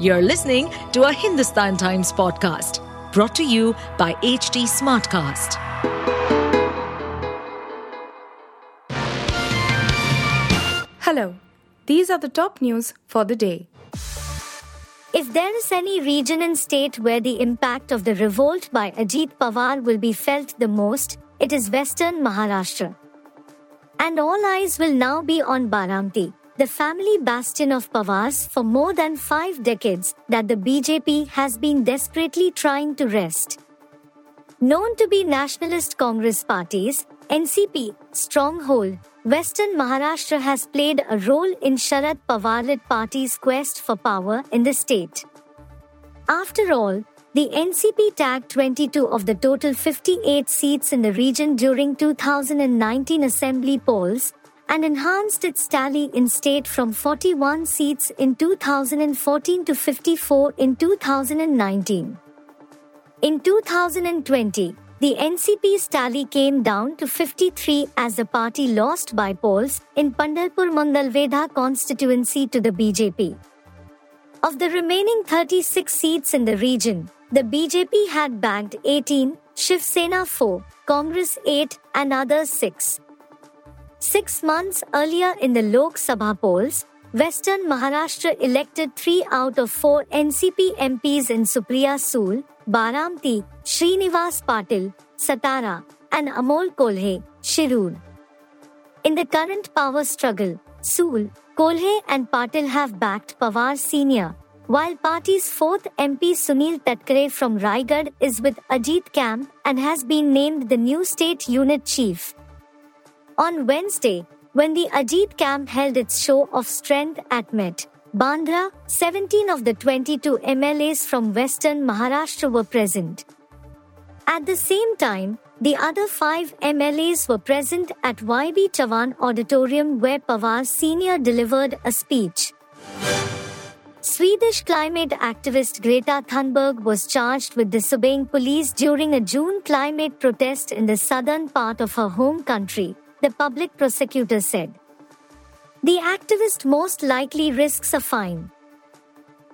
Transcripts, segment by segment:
You're listening to a Hindustan Times podcast brought to you by HT Smartcast. Hello, these are the top news for the day. If there is any region and state where the impact of the revolt by Ajit Pawar will be felt the most, it is Western Maharashtra. And all eyes will now be on Baramati, the family bastion of Pawars for more than five decades that the BJP has been desperately trying to wrest. Known to be nationalist Congress parties, NCP, stronghold, Western Maharashtra has played a role in Sharad Pawar-led party's quest for power in the state. After all, the NCP tagged 22 of the total 58 seats in the region during 2019 assembly polls and enhanced its tally in state from 41 seats in 2014 to 54 in 2019. In 2020, the NCP's tally came down to 53 as the party lost by polls in Pandharpur Mangalvedha constituency to the BJP. Of the remaining 36 seats in the region, the BJP had bagged 18, Shiv Sena 4, Congress 8, and others 6. Six months earlier in the Lok Sabha polls, Western Maharashtra elected three out of four NCP MPs in Supriya Sule, Baramati, Srinivas Patil, Satara, and Amol Kolhe, Shirur. In the current power struggle, Sule, Kolhe, and Patil have backed Pawar Senior, while party's fourth MP Sunil Tatkare from Raigad is with Ajit Camp and has been named the new state unit chief. On Wednesday, when the Ajit Camp held its show of strength at Met, Bandra, 17 of the 22 MLAs from Western Maharashtra were present. At the same time, the other five MLAs were present at YB Chavan Auditorium where Pawar Sr. delivered a speech. Swedish climate activist Greta Thunberg was charged with disobeying police during a June climate protest in the southern part of her home country, the public prosecutor said. The activist most likely risks a fine.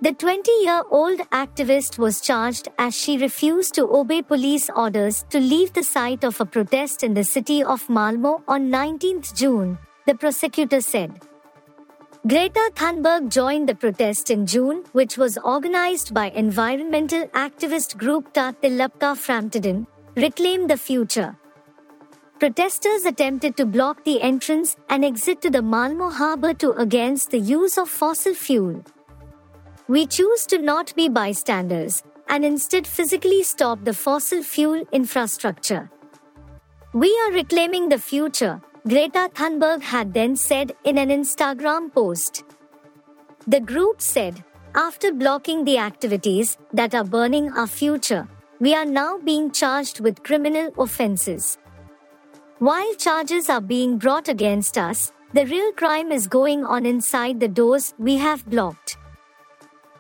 The 20 year old activist was charged as she refused to obey police orders to leave the site of a protest in the city of Malmo on 19 June, the prosecutor said. Greta Thunberg joined the protest in June, which was organized by environmental activist group Ta Tillbaka Framtiden, Reclaim the Future. Protesters attempted to block the entrance and exit to the Malmo harbor to against the use of fossil fuel. We choose to not be bystanders and instead physically stop the fossil fuel infrastructure. We are reclaiming the future, Greta Thunberg had then said in an Instagram post. The group said, after blocking the activities that are burning our future, we are now being charged with criminal offenses. While charges are being brought against us, the real crime is going on inside the doors we have blocked.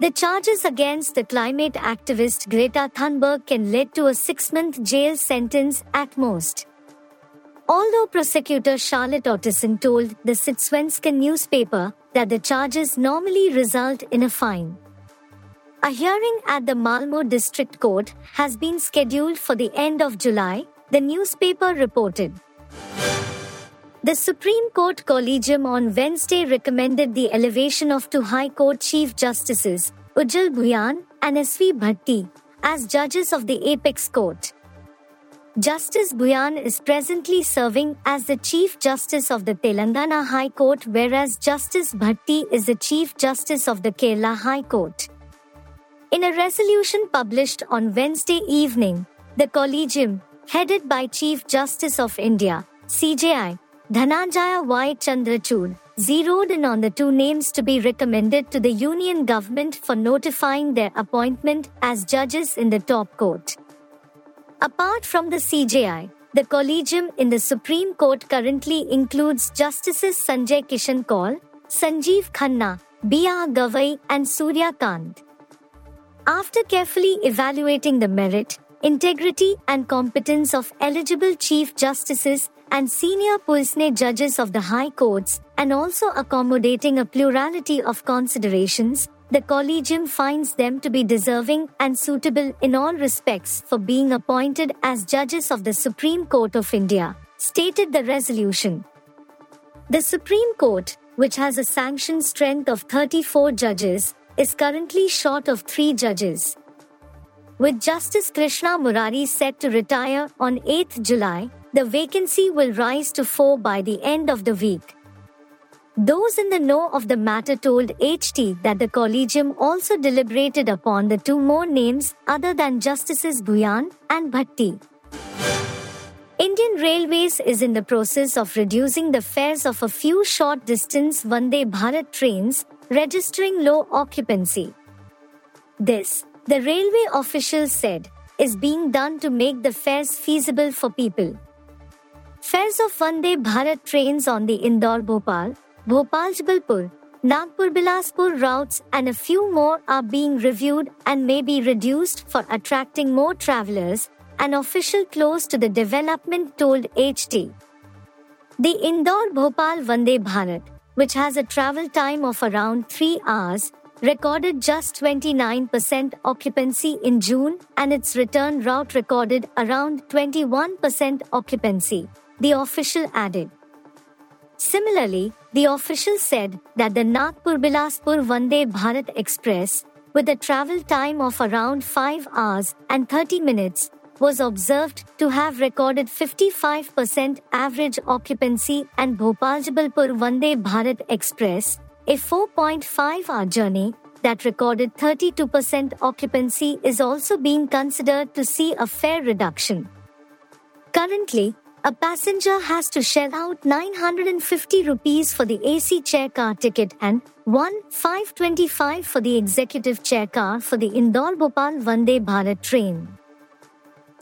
The charges against the climate activist Greta Thunberg can lead to a six month jail sentence at most. Although prosecutor Charlotte Ottesen told the Sydsvenskan newspaper that the charges normally result in a fine. A hearing at the Malmo District Court has been scheduled for the end of July, the newspaper reported. The Supreme Court Collegium on Wednesday recommended the elevation of two High Court Chief Justices, Ujjal Bhuyan and S.V. Bhatti, as judges of the Apex Court. Justice Bhuyan is presently serving as the Chief Justice of the Telangana High Court, whereas Justice Bhatti is the Chief Justice of the Kerala High Court. In a resolution published on Wednesday evening, the Collegium, headed by Chief Justice of India, CJI, Dhananjaya Y. Chandrachud, zeroed in on the two names to be recommended to the Union government for notifying their appointment as judges in the top court. Apart from the CJI, the collegium in the Supreme Court currently includes Justices Sanjay Kishan Kaul, Sanjeev Khanna, B.R. Gavai, and Surya Kant. After carefully evaluating the merit, integrity, and competence of eligible Chief Justices, and senior Puisne judges of the high courts, and also accommodating a plurality of considerations, the Collegium finds them to be deserving and suitable in all respects for being appointed as judges of the Supreme Court of India, stated the resolution. The Supreme Court, which has a sanctioned strength of 34 judges, is currently short of three judges. With Justice Krishna Murari set to retire on 8 July, the vacancy will rise to four by the end of the week. Those in the know of the matter told HT that the Collegium also deliberated upon the two more names other than Justices Bhuyan and Bhatti. Indian Railways is in the process of reducing the fares of a few short distance Vande Bharat trains, registering low occupancy. This, the railway officials said, is being done to make the fares feasible for people. Fares of Vande Bharat trains on the Indore Bhopal, Bhopal Jabalpur, Nagpur Bilaspur routes and a few more are being reviewed and may be reduced for attracting more travelers, an official close to the development told HT. The Indore Bhopal Vande Bharat, which has a travel time of around 3 hours, recorded just 29% occupancy in June and its return route recorded around 21% occupancy, the official added. Similarly, the official said that the Nagpur Bilaspur Vande Bharat Express, with a travel time of around 5 hours and 30 minutes, was observed to have recorded 55% average occupancy and Bhopal Jabalpur Vande Bharat Express, a 4.5 hour journey that recorded 32% occupancy is also being considered to see a fare reduction. Currently, a passenger has to shell out 950 rupees for the AC chair car ticket and 1525 for the executive chair car for the Indore Bhopal Vande Bharat train.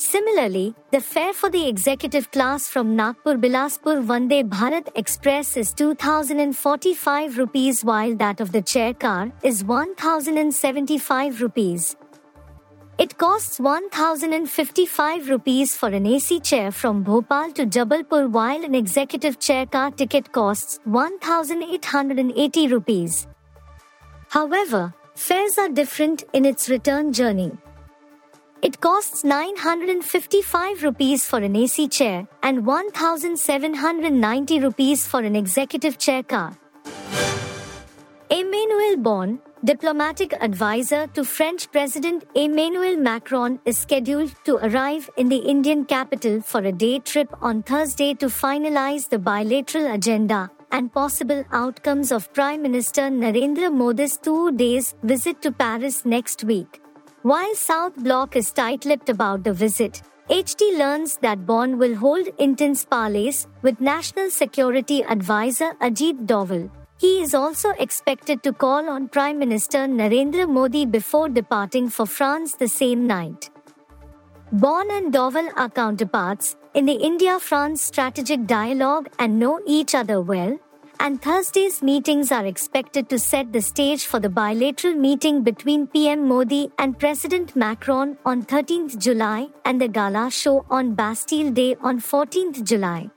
Similarly, the fare for the executive class from Nagpur Bilaspur Vande Bharat Express is 2045 rupees while that of the chair car is 1075 rupees. It costs 1055 rupees for an AC chair from Bhopal to Jabalpur while an executive chair car ticket costs 1880 rupees. However, fares are different in its return journey. It costs 955 rupees for an AC chair and 1790 rupees for an executive chair car. Emmanuel Bonne, diplomatic advisor to French President Emmanuel Macron, is scheduled to arrive in the Indian capital for a day trip on Thursday to finalize the bilateral agenda and possible outcomes of Prime Minister Narendra Modi's two days visit to Paris next week. While South Bloc is tight lipped about the visit, HT learns that Bonne will hold intense parleys with National Security Advisor Ajit Doval. He is also expected to call on Prime Minister Narendra Modi before departing for France the same night. Bonne and Doval are counterparts in the India France strategic dialogue and know each other well, and Thursday's meetings are expected to set the stage for the bilateral meeting between PM Modi and President Macron on 13th July and the gala show on Bastille Day on 14th July.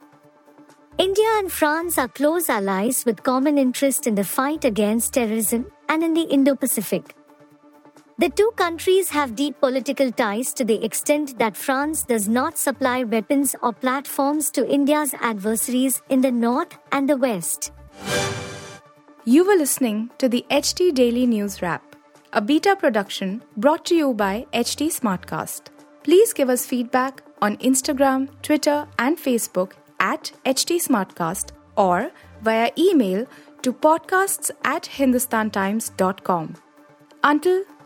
India and France are close allies with common interest in the fight against terrorism and in the Indo Pacific. The two countries have deep political ties to the extent that France does not supply weapons or platforms to India's adversaries in the North and the West. You were listening to the HT Daily News Wrap, a beta production brought to you by HT Smartcast. Please give us feedback on Instagram, Twitter, and Facebook at HT Smartcast or via email to podcasts at hindustantimes.com. Until